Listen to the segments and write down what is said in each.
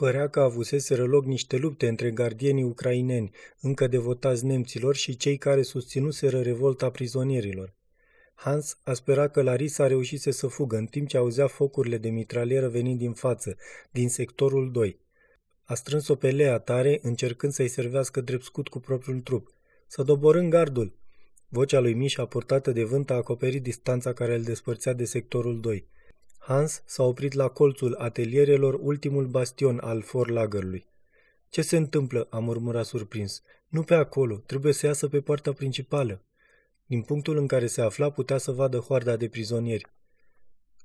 Părea că avuseseră loc niște lupte între gardienii ucraineni, încă devotați nemților, și cei care susținuseră revolta prizonierilor. Hans a sperat că Larisa reușise să fugă în timp ce auzea focurile de mitralieră venind din față, din sectorul 2. A strâns-o pe Lea tare, încercând să-i servească drept scut cu propriul trup. Să doborâm gardul! Vocea lui Mișa, purtată de vânt, a acoperit distanța care îl despărțea de sectorul 2. Hans s-a oprit la colțul atelierelor, ultimul bastion al forlagărului. Ce se întâmplă?" a murmurat surprins. Nu pe acolo, trebuie să iasă pe poarta principală." Din punctul în care se afla putea să vadă hoarda de prizonieri.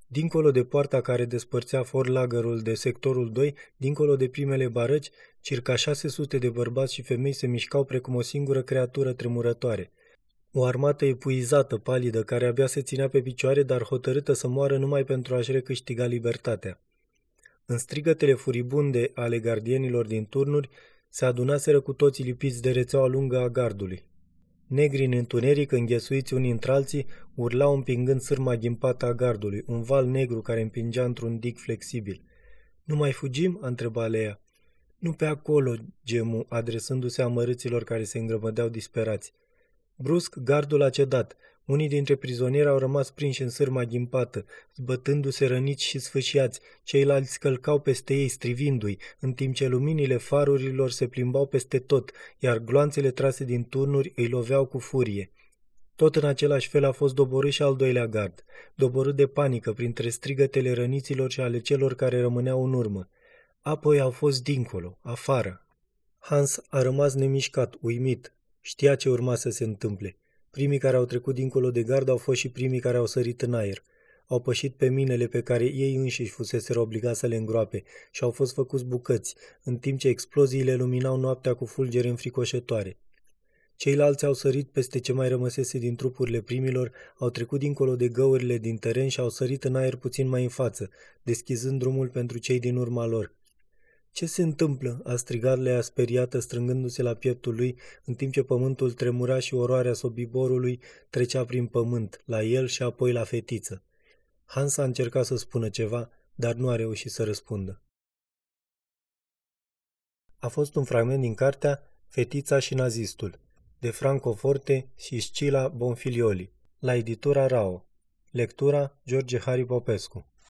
Dincolo de poarta care despărțea forlagărul de sectorul 2, dincolo de primele barăci, circa 600 de bărbați și femei se mișcau precum o singură creatură tremurătoare – o armată epuizată, palidă, care abia se ținea pe picioare, dar hotărâtă să moară numai pentru a-și recâștiga libertatea. În strigătele furibunde ale gardienilor din turnuri, se adunaseră cu toții lipiți de rețeaua lungă a gardului. Negri în întuneric, înghesuiți unii între alții, urlau împingând sârma ghimpată a gardului, un val negru care împingea într-un dig flexibil. Nu mai fugim?" a întrebat Lea. Nu pe acolo, gemu, adresându-se amărâților care se îngrămădeau disperați. Brusc, gardul a cedat. Unii dintre prizonieri au rămas prinși în sârma ghimpată, zbătându-se răniți și sfâșiați, ceilalți călcau peste ei strivindu-i, în timp ce luminile farurilor se plimbau peste tot, iar gloanțele trase din turnuri îi loveau cu furie. Tot în același fel a fost doborât și al doilea gard, doborât de panică printre strigătele răniților și ale celor care rămâneau în urmă. Apoi au fost dincolo, afară. Hans a rămas nemișcat, uimit, Știa ce urma să se întâmple. Primii care au trecut dincolo de gard au fost și primii care au sărit în aer. Au pășit pe minele pe care ei înșiși fuseseră obligați să le îngroape și au fost făcuți bucăți, în timp ce exploziile luminau noaptea cu fulgeri înfricoșătoare. Ceilalți au sărit peste ce mai rămăsese din trupurile primilor, au trecut dincolo de găurile din teren și au sărit în aer puțin mai în față, deschizând drumul pentru cei din urma lor. Ce se întâmplă?" a strigat Lea speriată, strângându-se la pieptul lui, în timp ce pământul tremura și oroarea sobiborului trecea prin pământ, la el și apoi la fetiță. Hans a încercat să spună ceva, dar nu a reușit să răspundă. A fost un fragment din cartea Fetița și nazistul, de Franco Forte și Scila Bonfilioli, la editura Rao. Lectura George Hari Popescu